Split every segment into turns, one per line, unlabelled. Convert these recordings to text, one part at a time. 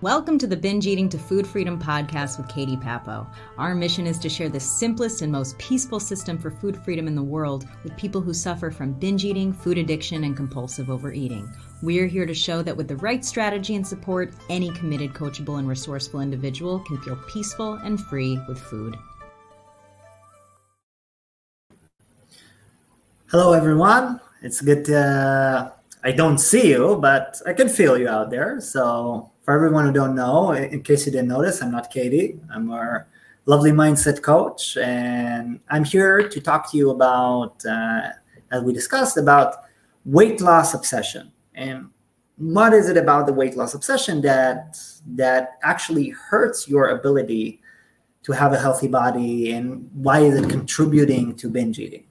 Welcome to the Binge Eating to Food Freedom podcast with Katie Papo. Our mission is to share the simplest and most peaceful system for food freedom in the world with people who suffer from binge eating, food addiction, and compulsive overeating. We're here to show that with the right strategy and support, any committed, coachable, and resourceful individual can feel peaceful and free with food.
Hello, everyone. It's good to. I don't see you, but I can feel you out there. So for everyone who don't know, in case you didn't notice, I'm not Katie. I'm our lovely mindset coach, and I'm here to talk to you about, uh, as we discussed, about weight loss obsession and what is it about the weight loss obsession that that actually hurts your ability to have a healthy body, and why is it contributing to binge eating?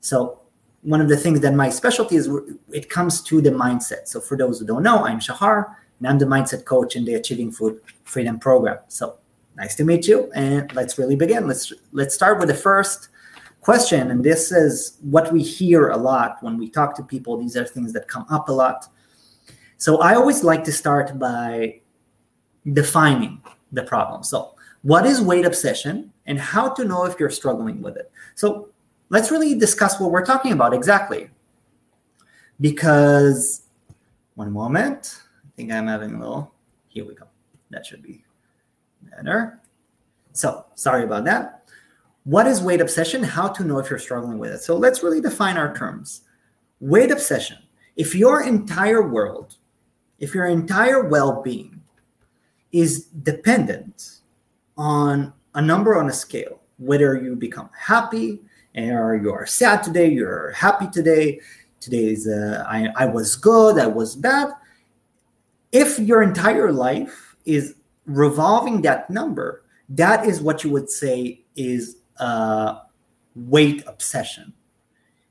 So one of the things that my specialty is it comes to the mindset. So for those who don't know, I'm Shahar and I'm the mindset coach in the Achieving Food Freedom program. So nice to meet you, and let's really begin. Let's let's start with the first question, and this is what we hear a lot when we talk to people. These are things that come up a lot. So I always like to start by defining the problem. So what is weight obsession, and how to know if you're struggling with it? So let's really discuss what we're talking about exactly. Because one moment I think I'm having a little, here we go. That should be better. So sorry about that. What is weight obsession? How to know if you're struggling with it. So let's really define our terms. Weight obsession. If your entire world, if your entire well-being is dependent on a number on a scale, whether you become happy or you are sad today, you're happy today, today is uh, I, I was good, I was bad, if your entire life is revolving that number, that is what you would say is a weight obsession.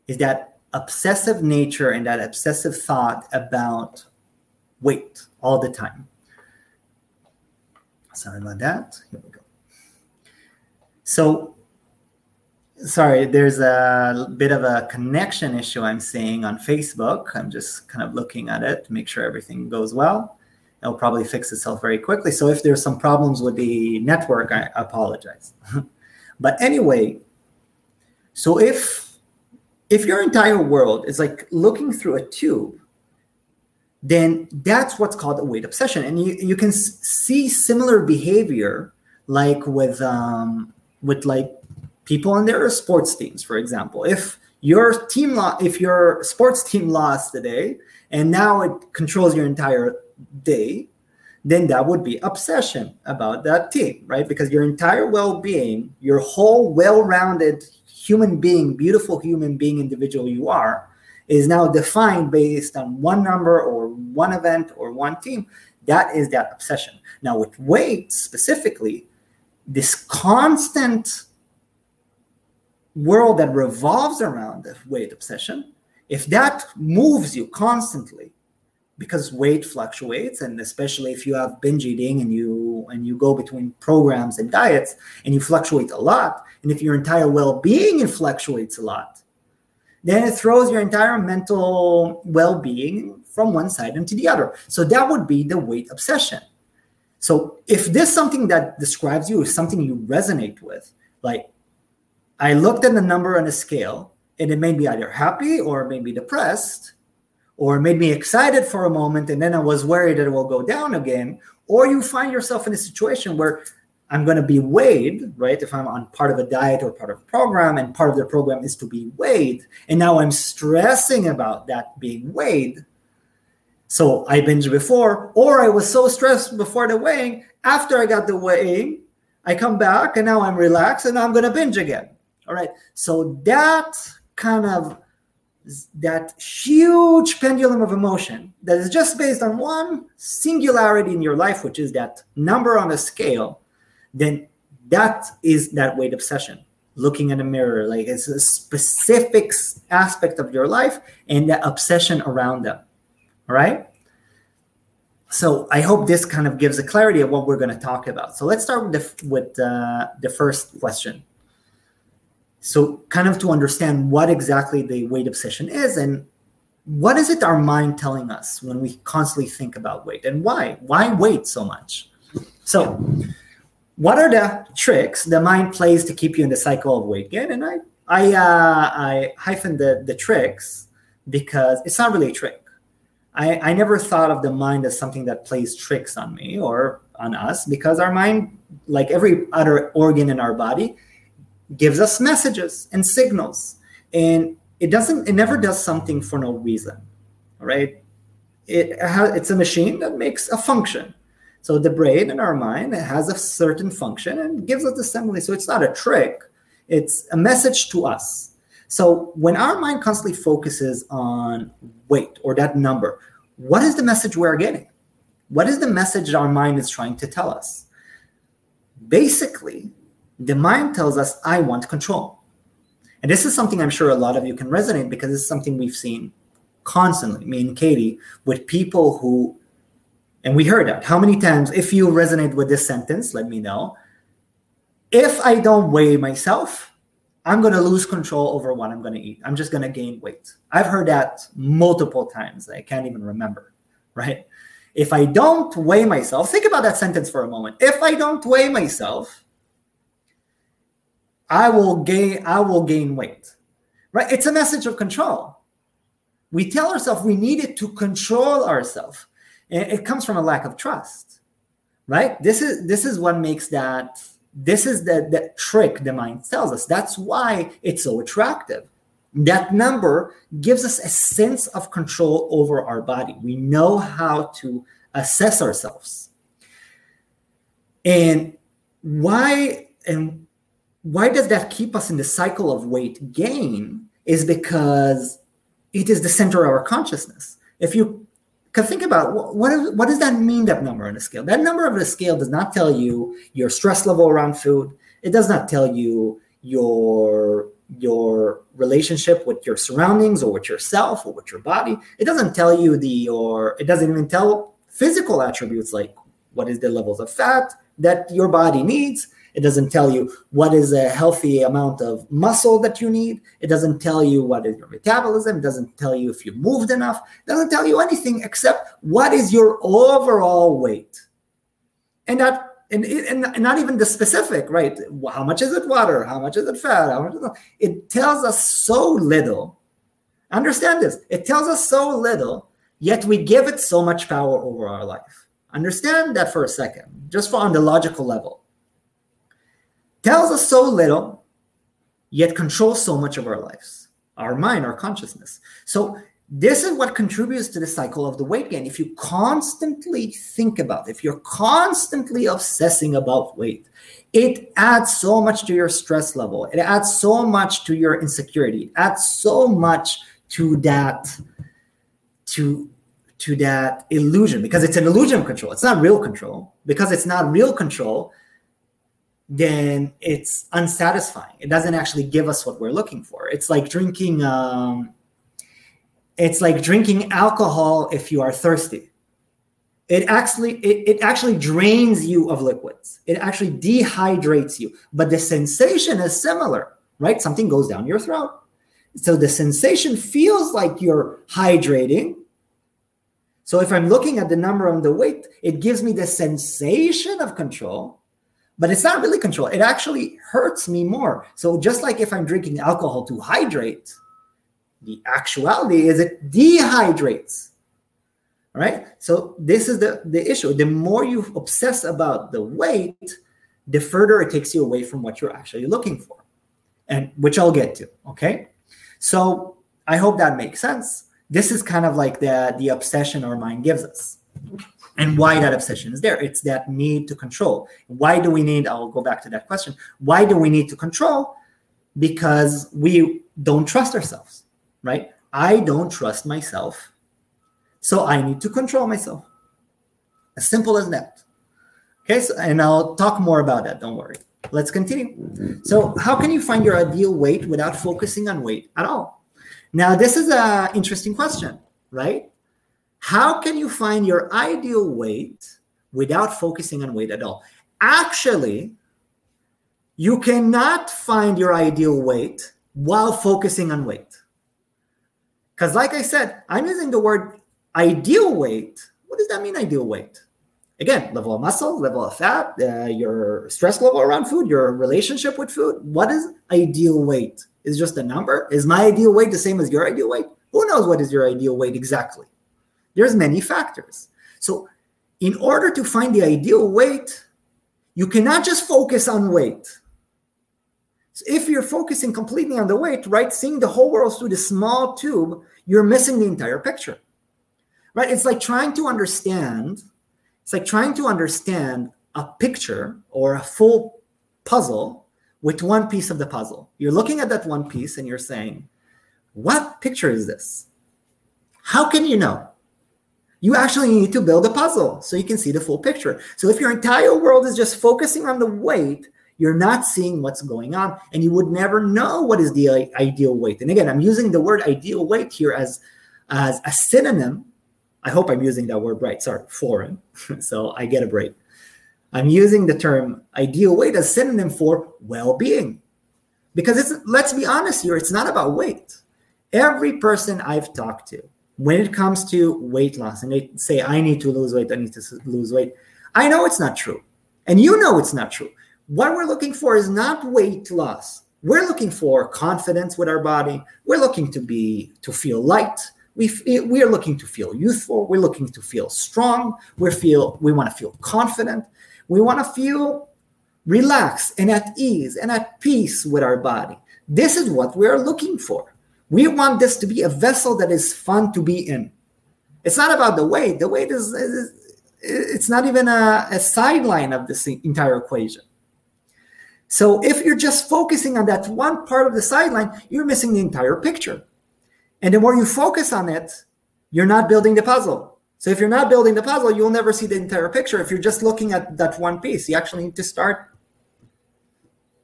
Is that obsessive nature and that obsessive thought about weight all the time. Sorry about that. Here we go. So, sorry, there's a bit of a connection issue I'm seeing on Facebook. I'm just kind of looking at it to make sure everything goes well it'll probably fix itself very quickly. So if there's some problems with the network, I apologize. but anyway, so if if your entire world is like looking through a tube, then that's what's called a weight obsession. And you, you can see similar behavior like with um, with like people on their sports teams, for example. If your team lo- if your sports team lost today and now it controls your entire day, then that would be obsession about that team, right? Because your entire well being, your whole well rounded human being, beautiful human being individual you are, is now defined based on one number or one event or one team. That is that obsession. Now, with weight specifically, this constant world that revolves around the weight obsession, if that moves you constantly, because weight fluctuates and especially if you have binge eating and you and you go between programs and diets and you fluctuate a lot and if your entire well-being fluctuates a lot then it throws your entire mental well-being from one side into the other. So that would be the weight obsession. So if this something that describes you is something you resonate with like i looked at the number on a scale and it made me either happy or made me depressed or made me excited for a moment and then I was worried that it will go down again. Or you find yourself in a situation where I'm going to be weighed, right? If I'm on part of a diet or part of a program, and part of the program is to be weighed, and now I'm stressing about that being weighed. So I binged before, or I was so stressed before the weighing. After I got the weighing, I come back and now I'm relaxed and now I'm going to binge again. All right. So that kind of that huge pendulum of emotion that is just based on one singularity in your life, which is that number on a scale, then that is that weight obsession. Looking in a mirror, like it's a specific aspect of your life and the obsession around them. All right. So I hope this kind of gives a clarity of what we're going to talk about. So let's start with the, with uh, the first question. So, kind of to understand what exactly the weight obsession is, and what is it our mind telling us when we constantly think about weight and why? Why weight so much? So, what are the tricks the mind plays to keep you in the cycle of weight gain? And I I uh, I hyphen the the tricks because it's not really a trick. I, I never thought of the mind as something that plays tricks on me or on us because our mind, like every other organ in our body, gives us messages and signals. And it doesn't, it never does something for no reason. Right. It it's a machine that makes a function. So the brain in our mind has a certain function and gives us the simile. So it's not a trick, it's a message to us. So when our mind constantly focuses on weight or that number, what is the message we're getting? What is the message our mind is trying to tell us? Basically, the mind tells us, I want control. And this is something I'm sure a lot of you can resonate because it's something we've seen constantly, me and Katie, with people who, and we heard that. How many times, if you resonate with this sentence, let me know. If I don't weigh myself, I'm going to lose control over what I'm going to eat. I'm just going to gain weight. I've heard that multiple times. I can't even remember, right? If I don't weigh myself, think about that sentence for a moment. If I don't weigh myself, I will gain I will gain weight. Right? It's a message of control. We tell ourselves we needed to control ourselves. And it comes from a lack of trust. Right? This is this is what makes that this is the, the trick the mind tells us. That's why it's so attractive. That number gives us a sense of control over our body. We know how to assess ourselves. And why and why does that keep us in the cycle of weight gain is because it is the center of our consciousness. If you think about what, is, what does that mean, that number on the scale? That number of the scale does not tell you your stress level around food. It does not tell you your your relationship with your surroundings or with yourself or with your body. It doesn't tell you the or it doesn't even tell physical attributes like what is the levels of fat that your body needs. It doesn't tell you what is a healthy amount of muscle that you need. It doesn't tell you what is your metabolism. It doesn't tell you if you moved enough. It doesn't tell you anything except what is your overall weight. And that and, and not even the specific, right? How much is it water? How much is it fat? How much is it? it tells us so little. Understand this. It tells us so little, yet we give it so much power over our life. Understand that for a second, just for on the logical level tells us so little, yet controls so much of our lives, our mind, our consciousness. So this is what contributes to the cycle of the weight gain. If you constantly think about, if you're constantly obsessing about weight, it adds so much to your stress level. It adds so much to your insecurity. It adds so much to that, to to that illusion because it's an illusion of control. It's not real control. Because it's not real control, then it's unsatisfying. It doesn't actually give us what we're looking for. It's like drinking. Um, it's like drinking alcohol if you are thirsty. It actually it, it actually drains you of liquids. It actually dehydrates you. But the sensation is similar, right? Something goes down your throat. So the sensation feels like you're hydrating. So if I'm looking at the number on the weight, it gives me the sensation of control but it's not really control. It actually hurts me more. So just like if I'm drinking alcohol to hydrate, the actuality is it dehydrates. All right. So this is the, the issue. The more you obsess about the weight, the further it takes you away from what you're actually looking for. And which I'll get to. Okay. So I hope that makes sense. This is kind of like the, the obsession our mind gives us and why that obsession is there. It's that need to control. Why do we need? I'll go back to that question. Why do we need to control? Because we don't trust ourselves, right? I don't trust myself. So I need to control myself. As simple as that. Okay, so, and I'll talk more about that. Don't worry. Let's continue. So, how can you find your ideal weight without focusing on weight at all? Now, this is an interesting question, right? How can you find your ideal weight without focusing on weight at all? Actually, you cannot find your ideal weight while focusing on weight. Because, like I said, I'm using the word ideal weight. What does that mean, ideal weight? Again, level of muscle, level of fat, uh, your stress level around food, your relationship with food. What is ideal weight? Is just a number? Is my ideal weight the same as your ideal weight? Who knows what is your ideal weight exactly? There's many factors. So, in order to find the ideal weight, you cannot just focus on weight. So if you're focusing completely on the weight, right, seeing the whole world through the small tube, you're missing the entire picture. Right? It's like trying to understand, it's like trying to understand a picture or a full puzzle with one piece of the puzzle. You're looking at that one piece and you're saying, what picture is this? How can you know? You actually need to build a puzzle so you can see the full picture. So if your entire world is just focusing on the weight, you're not seeing what's going on and you would never know what is the ideal weight. And again i'm using the word ideal weight here as as a synonym. I hope i'm using that word right. Sorry foreign. So i get a break. I'm using the term ideal weight as a synonym for well-being. Because it's let's be honest here it's not about weight. Every person i've talked to when it comes to weight loss and they say i need to lose weight i need to lose weight i know it's not true and you know it's not true what we're looking for is not weight loss. We're looking for confidence with our body. We're looking to be to feel light. We eh, we are looking to feel youthful. We're looking to feel strong. We feel we want to feel confident. We want to feel relaxed and at ease and at peace with our body. This is what we are looking for. We want this to be a vessel that is fun to be in. It's not about the weight. The weight is, is it's not even a, a sideline of this entire equation. So if you're just focusing on that one part of the sideline, you're missing the entire picture. And the more you focus on it, you're not building the puzzle. So if you're not building the puzzle, you'll never see the entire picture. If you're just looking at that one piece, you actually need to start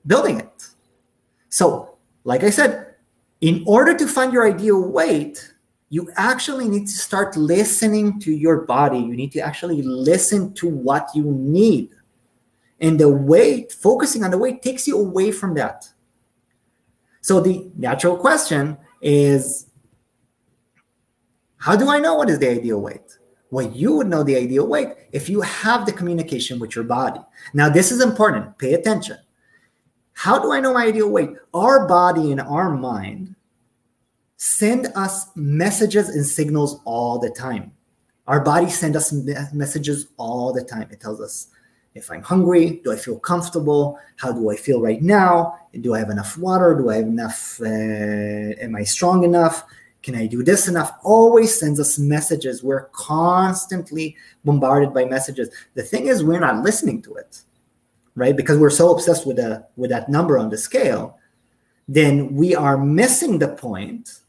building it. So, like I said, in order to find your ideal weight, you actually need to start listening to your body. You need to actually listen to what you need. And the weight, focusing on the weight, takes you away from that. So the natural question is how do I know what is the ideal weight? Well, you would know the ideal weight if you have the communication with your body. Now, this is important. Pay attention. How do I know my ideal weight? Our body and our mind send us messages and signals all the time. Our body send us messages all the time. It tells us if I'm hungry, do I feel comfortable? How do I feel right now? Do I have enough water? Do I have enough? Uh, am I strong enough? Can I do this enough? Always sends us messages. We're constantly bombarded by messages. The thing is, we're not listening to it, right? Because we're so obsessed with the with that number on the scale, then we are missing the point.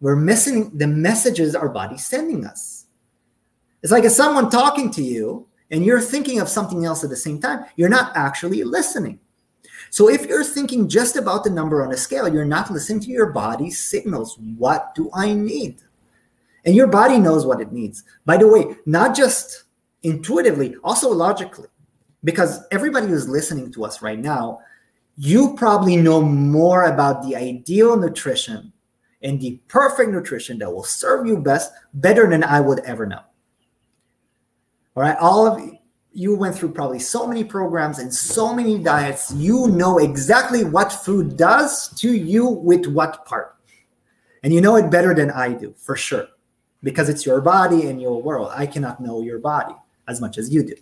We're missing the messages our body's sending us. It's like if someone talking to you and you're thinking of something else at the same time, you're not actually listening. So if you're thinking just about the number on a scale, you're not listening to your body's signals. What do I need? And your body knows what it needs. By the way, not just intuitively, also logically, because everybody who's listening to us right now, you probably know more about the ideal nutrition and the perfect nutrition that will serve you best better than I would ever know. All right. All of you went through probably so many programs and so many diets. You know exactly what food does to you with what part. And you know it better than I do, for sure, because it's your body and your world. I cannot know your body as much as you do.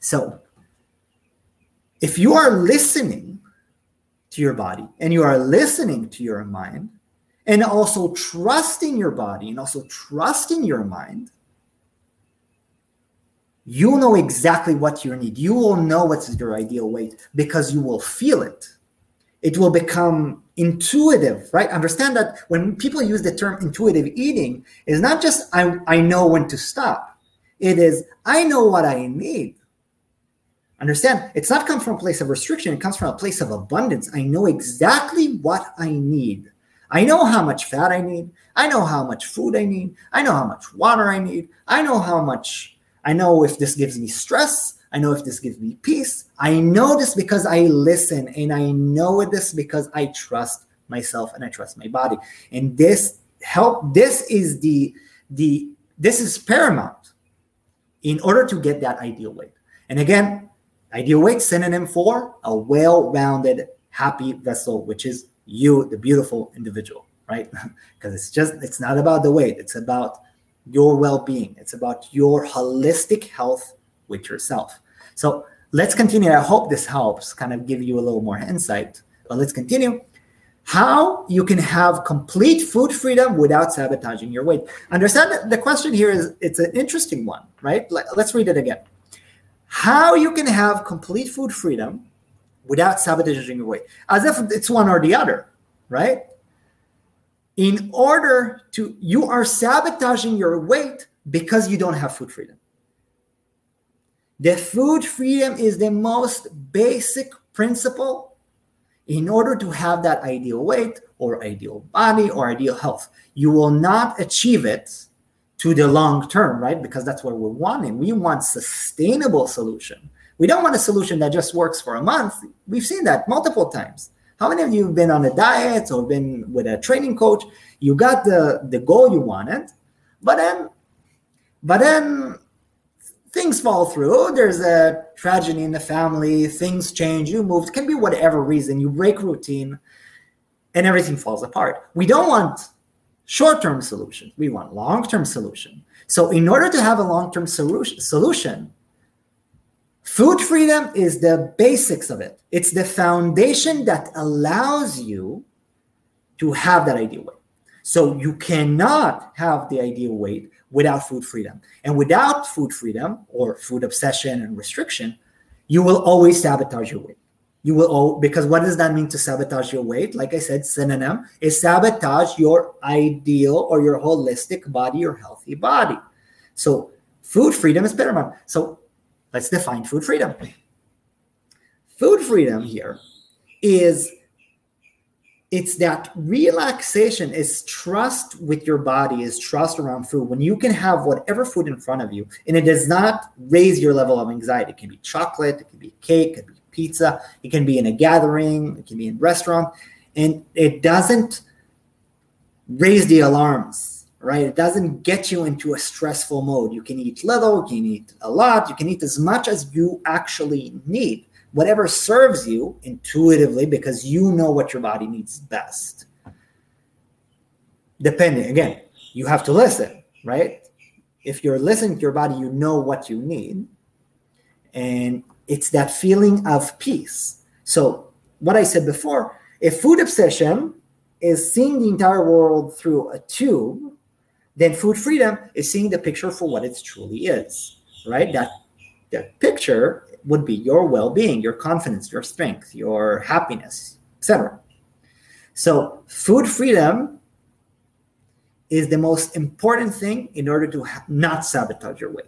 So, if you are listening to your body and you are listening to your mind and also trusting your body and also trusting your mind, you know exactly what you need. You will know what's your ideal weight because you will feel it. It will become intuitive, right? Understand that when people use the term intuitive eating, it's not just I, I know when to stop. It is I know what I need. Understand? It's not come from a place of restriction, it comes from a place of abundance. I know exactly what I need. I know how much fat I need. I know how much food I need. I know how much water I need. I know how much I know if this gives me stress. I know if this gives me peace. I know this because I listen, and I know this because I trust myself and I trust my body. And this help this is the the this is paramount in order to get that ideal weight and again ideal weight synonym for a well-rounded happy vessel which is you the beautiful individual right? Because it's just it's not about the weight it's about your well-being. It's about your holistic health with yourself. So let's continue. I hope this helps kind of give you a little more insight. But let's continue. How you can have complete food freedom without sabotaging your weight. Understand that the question here is it's an interesting one right? Let's read it again how you can have complete food freedom without sabotaging your weight as if it's one or the other right? In order to you are sabotaging your weight because you don't have food freedom. The food freedom is the most basic principle in order to have that ideal weight or ideal body or ideal health. You will not achieve it to the long term, right? Because that's what we're wanting. We want sustainable solution. We don't want a solution that just works for a month. We've seen that multiple times. How many of you have been on a diet or been with a training coach? You got the, the goal you wanted, but then but then things fall through. There's a tragedy in the family, things change, you move, it can be whatever reason, you break routine, and everything falls apart. We don't want short-term solution. We want long-term solution. So in order to have a long-term solution, food freedom is the basics of it. It's the foundation that allows you to have that ideal weight. So you cannot have the ideal weight without food freedom. And without food freedom or food obsession and restriction, you will always sabotage your weight. You will all because what does that mean to sabotage your weight? Like I said, synonym is sabotage your ideal or your holistic body or healthy body. So food freedom is paramount. So let's define food freedom. Food freedom here is it's that relaxation is trust with your body is trust around food when you can have whatever food in front of you and it does not raise your level of anxiety it can be chocolate it can be cake it can be pizza it can be in a gathering it can be in restaurant and it doesn't raise the alarms right it doesn't get you into a stressful mode you can eat little you can eat a lot you can eat as much as you actually need whatever serves you intuitively because you know what your body needs best. Depending, again, you have to listen, right? If you're listening to your body, you know what you need. And it's that feeling of peace. So, what I said before, if food obsession is seeing the entire world through a tube, then food freedom is seeing the picture for what it truly is, right? That that picture would be your well-being your confidence your strength your happiness etc so food freedom is the most important thing in order to ha- not sabotage your weight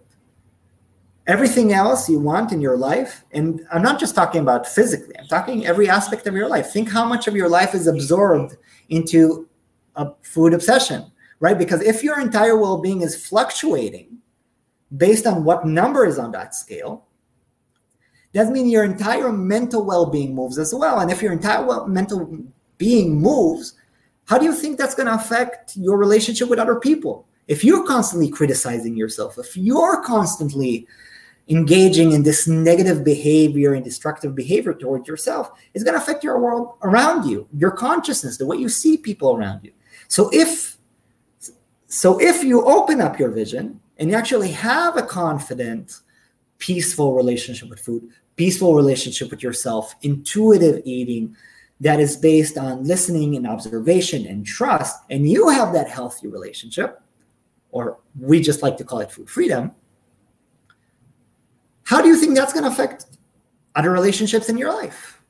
everything else you want in your life and i'm not just talking about physically i'm talking every aspect of your life. Think how much of your life is absorbed into a food obsession right? Because if your entire well-being is fluctuating based on what number is on that scale that means your entire mental well-being moves as well. And if your entire well- mental being moves how do you think that's going to affect your relationship with other people? If you're constantly criticizing yourself if you're constantly engaging in this negative behavior and destructive behavior towards yourself is going to affect your world around you your consciousness the way you see people around you. So if so if you open up your vision and you actually have a confident peaceful relationship with food peaceful relationship with yourself, intuitive eating that is based on listening and observation and trust, and you have that healthy relationship, or we just like to call it food freedom, how do you think that's going to affect other relationships in your life?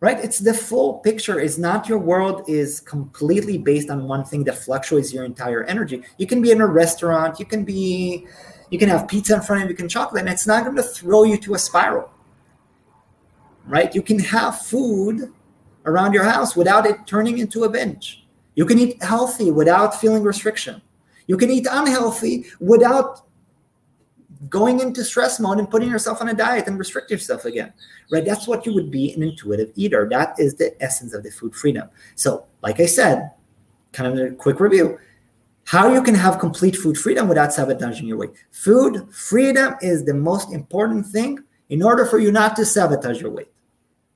Right? It's the full picture. Is not your world is completely based on one thing that fluctuates your entire energy. You can be in a restaurant, you can be, you can have pizza in front of you, you can chocolate, and it's not going to throw you to a spiral right? You can have food around your house without it turning into a binge. You can eat healthy without feeling restriction. You can eat unhealthy without going into stress mode and putting yourself on a diet and restrict yourself again, right? That's what you would be an intuitive eater. That is the essence of the food freedom. So, like I said, kind of a quick review how you can have complete food freedom without sabotaging your weight. Food freedom is the most important thing in order for you not to sabotage your weight.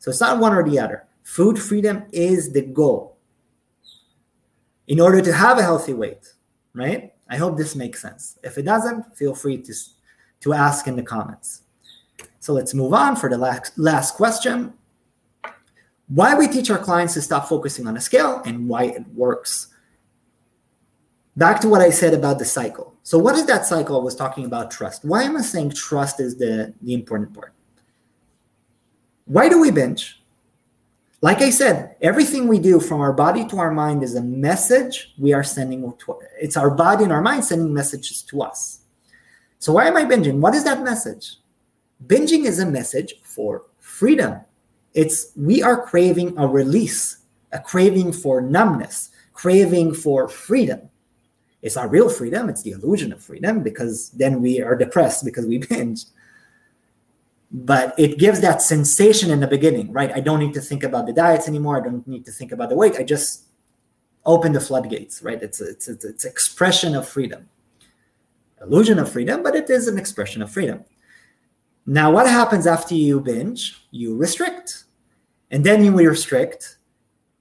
So it's not one or the other. Food freedom is the goal in order to have a healthy weight, right? I hope this makes sense. If it doesn't, feel free to, to ask in the comments. So let's move on for the last, last question. Why we teach our clients to stop focusing on a scale and why it works. Back to what I said about the cycle. So, what is that cycle I was talking about trust? Why am I saying trust is the, the important part? Why do we binge? Like I said, everything we do from our body to our mind is a message we are sending to it's our body and our mind sending messages to us. So why am I binging? What is that message? Binging is a message for freedom. It's we are craving a release, a craving for numbness, craving for freedom. It's not real freedom, it's the illusion of freedom because then we are depressed because we binge but it gives that sensation in the beginning, right? I don't need to think about the diets anymore. I don't need to think about the weight. I just open the floodgates, right? It's it's it's, it's expression of freedom, illusion of freedom, but it is an expression of freedom. Now, what happens after you binge? You restrict, and then you restrict.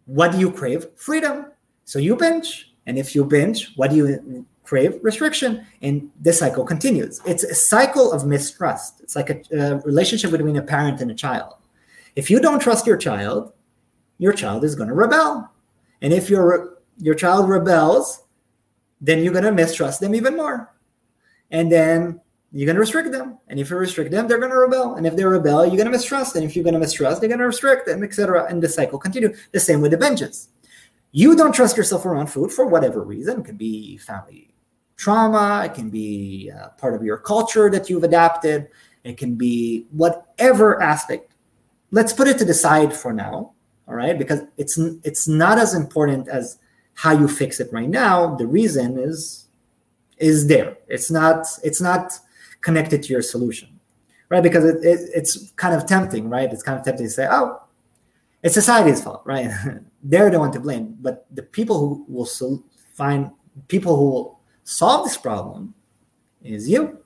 What do you crave? Freedom. So you binge, and if you binge, what do you crave restriction and the cycle continues it's a cycle of mistrust it's like a, a, relationship between a parent and a child if you don't trust your child your child is going to rebel and if your your child rebels then you're going to mistrust them even more and then you're going to restrict them. And if you restrict them they're going to rebel. And if they rebel you're going to mistrust. And if you're going to mistrust they're going to restrict them etc and the cycle continues the same with the binges you don't trust yourself around food for whatever reason. It could be family trauma, it can be uh, part of your culture that you've adapted, it can be whatever aspect. Let's put it to the side for now, all right? Because it's it's not as important as how you fix it right now. The reason is is there. It's not it's not connected to your solution, right? Because it, it it's kind of tempting, right? It's kind of tempting to say, oh, it's society's fault, right? They're the one to blame. But the people who will so find people who will solve this problem is you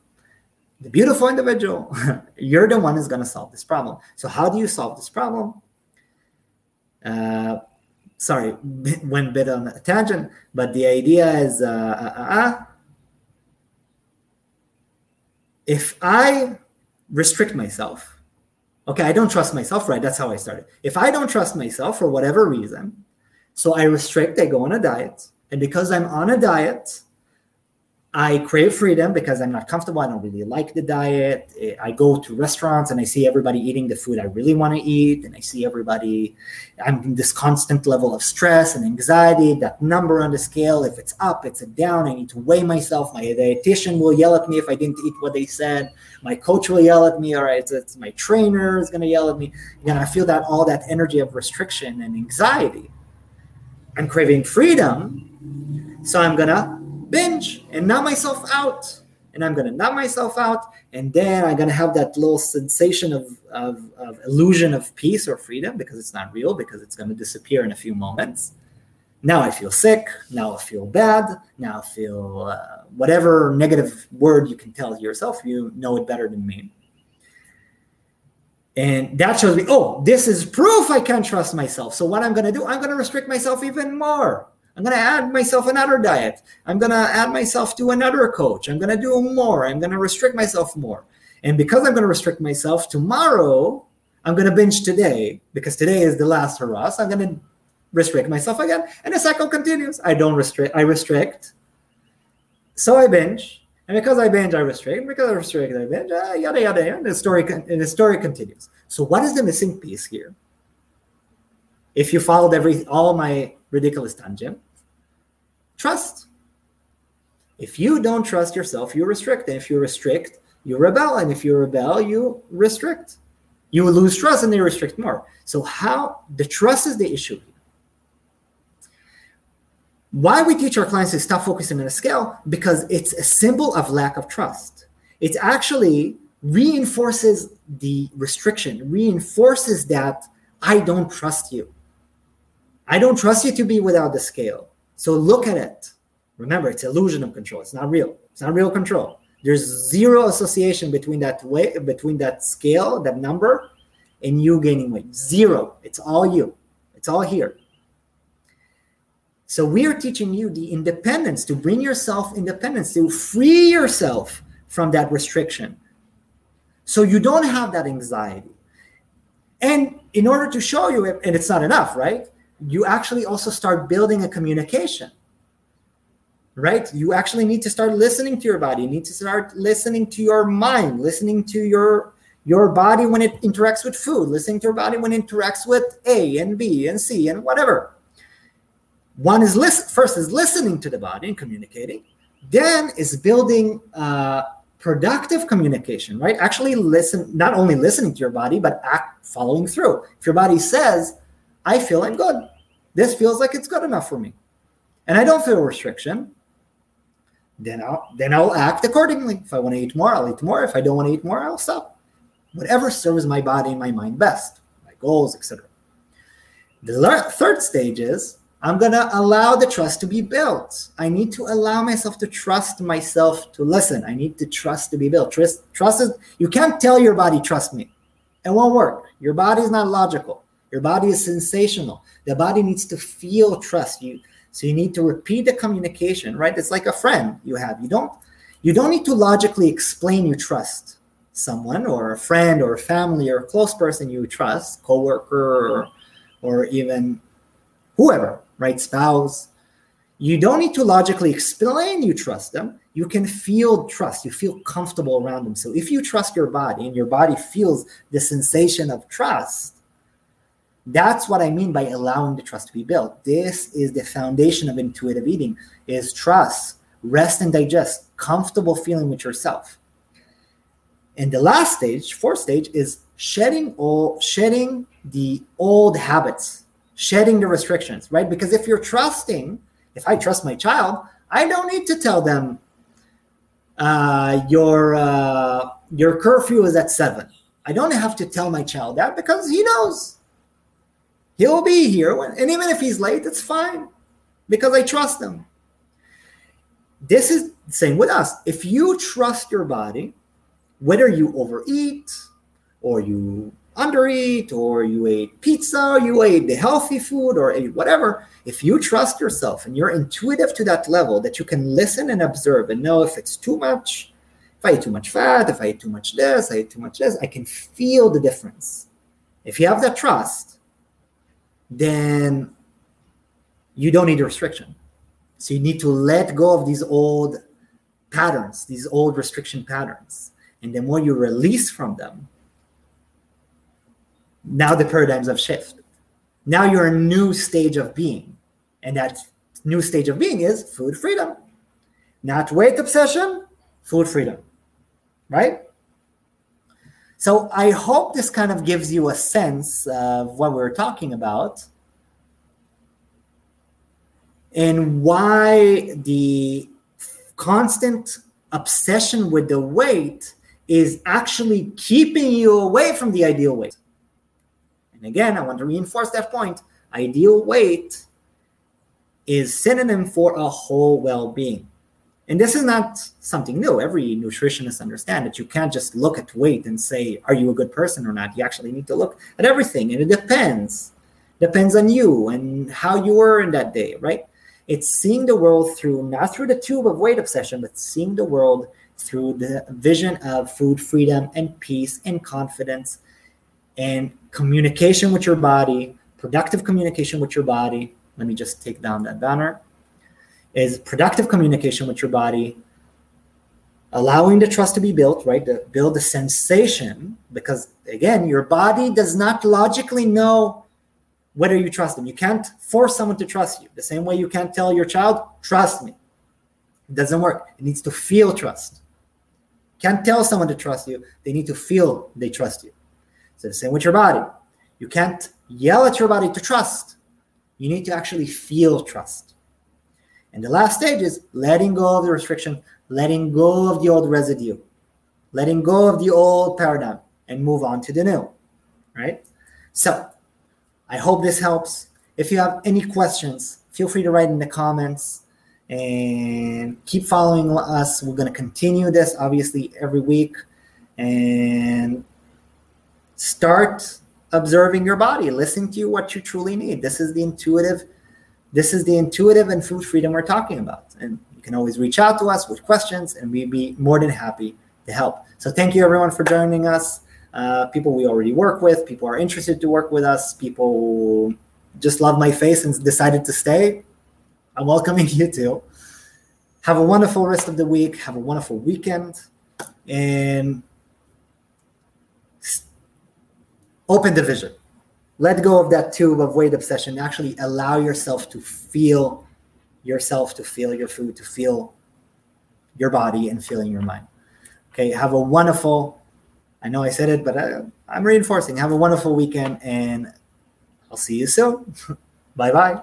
the beautiful individual you're the one who's going to solve this problem so how do you solve this problem uh, sorry went a bit on a tangent but the idea is uh, uh, uh, uh, if i restrict myself okay i don't trust myself right? That's how i started. If i don't trust myself for whatever reason so i restrict i go on a diet and because i'm on a diet I crave freedom because I'm not comfortable. I don't really like the diet. I go to restaurants and I see everybody eating the food I really want to eat. And I see everybody, I'm in this constant level of stress and anxiety. That number on the scale, if it's up, it's a down. I need to weigh myself. My dietitian will yell at me if I didn't eat what they said. My coach will yell at me. All right, it's, my trainer is going to yell at me. And I feel that all that energy of restriction and anxiety. I'm craving freedom. So I'm going to binge and numb myself out. And I'm going to numb myself out. And then I'm going to have that little sensation of, of, of illusion of peace or freedom because it's not real, because it's going to disappear in a few moments. Now I feel sick. Now I feel bad. Now I feel uh, whatever negative word you can tell yourself. You know it better than me. And that shows me, oh, this is proof I can't trust myself. So what I'm going to do, I'm going to restrict myself even more. I'm going to add myself another diet. I'm going to add myself to another coach. I'm going to do more. I'm going to restrict myself more. And because I'm going to restrict myself tomorrow, I'm going to binge today because today is the last hurrah. So I'm going to restrict myself again. And the cycle continues. I don't restrict, I restrict. So I binge. And because I binge, I restrict. Because I restrict, I binge. Uh, yada, yada, yada. And the story, and the story continues. So what is the missing piece here? If you followed every all my ridiculous tangent, Trust. If you don't trust yourself, you restrict. And if you restrict, you rebel. And if you rebel, you restrict. You lose trust and they restrict more. So, how the trust is the issue. Why we teach our clients to stop focusing on a scale? Because it's a symbol of lack of trust. It actually reinforces the restriction, reinforces that I don't trust you. I don't trust you to be without the scale. So look at it. Remember, it's illusion of control. It's not real. It's not real control. There's zero association between that weight, between that scale, that number, and you gaining weight. Zero. It's all you. It's all here. So we are teaching you the independence to bring yourself independence, to free yourself from that restriction. So you don't have that anxiety. And in order to show you and it's not enough, right? You actually also start building a communication. Right? You actually need to start listening to your body. You need to start listening to your mind, listening to your your body when it interacts with food, listening to your body when it interacts with A and B and C and whatever. One is listen first is listening to the body and communicating, then is building uh, productive communication, right? Actually, listen, not only listening to your body, but act following through. If your body says, I feel I'm good, this feels like it's good enough for me, and I don't feel restriction, then I'll then I'll act accordingly. If I want to eat more, I'll eat more. If I don't want to eat more, I'll stop. Whatever serves my body and my mind best, my goals, etc. The third stage is I'm going to allow the trust to be built. I need to allow myself to trust myself to listen. I need to trust to be built. Trust, trust is, you can't tell your body, trust me. It won't work. Your body is not logical. Your body is sensational. The body needs to feel trust you. So you need to repeat the communication, right? It's like a friend you have. You don't you don't need to logically explain you trust someone or a friend or a family or a close person you trust, coworker or, or even whoever right spouse you don't need to logically explain you trust them you can feel trust you feel comfortable around them so if you trust your body and your body feels the sensation of trust that's what i mean by allowing the trust to be built this is the foundation of intuitive eating is trust rest and digest comfortable feeling with yourself and the last stage fourth stage is shedding all shedding the old habits shedding the restrictions, right? Because if you're trusting, if I trust my child, I don't need to tell them uh, your uh, your curfew is at seven. I don't have to tell my child that because he knows he'll be here, when, and even if he's late, it's fine because I trust him. This is the same with us. If you trust your body, whether you overeat or you undereat or you ate pizza or you ate the healthy food or ate whatever if you trust yourself and you're intuitive to that level that you can listen and observe and know if it's too much if i eat too much fat if i eat too much this i eat too much this i can feel the difference if you have that trust then you don't need a restriction so you need to let go of these old patterns these old restriction patterns and the more you release from them now the paradigms have shifted. Now you're a new stage of being. And that new stage of being is food freedom. Not weight obsession, food freedom. Right? So I hope this kind of gives you a sense of what we're talking about and why the constant obsession with the weight is actually keeping you away from the ideal weight. And again, I want to reinforce that point. Ideal weight is synonym for a whole well-being. And this is not something new. Every nutritionist understands that you can't just look at weight and say, are you a good person or not? You actually need to look at everything. And it depends. Depends on you and how you were in that day, right? It's seeing the world through, not through the tube of weight obsession, but seeing the world through the vision of food freedom and peace and confidence and communication with your body, productive communication with your body. Let me just take down that banner. Is productive communication with your body, allowing the trust to be built, right? To build a sensation, because again, your body does not logically know whether you trust them. You can't force someone to trust you. The same way you can't tell your child, trust me. It doesn't work. It needs to feel trust. Can't tell someone to trust you. They need to feel they trust you. So the same with your body. You can't yell at your body to trust. You need to actually feel trust. And the last stage is letting go of the restriction, letting go of the old residue, letting go of the old paradigm and move on to the new. Right? So I hope this helps. If you have any questions, feel free to write in the comments. and keep following us. We're going to continue this obviously every week and start observing your body, listening to what you truly need. This is the intuitive this is the intuitive and food freedom we're talking about. And you can always reach out to us with questions and we'd be more than happy to help. So thank you everyone for joining us. Uh, people we already work with, people are interested to work with us, people just love my face and decided to stay. I'm welcoming you too. Have a wonderful rest of the week. Have a wonderful weekend. And open the vision. Let go of that tube of weight obsession. Actually allow yourself to feel yourself, to feel your food, to feel your body and feeling your mind. Okay, have a wonderful, I know I said it, but I, I'm reinforcing. Have a wonderful weekend and I'll see you soon. bye bye.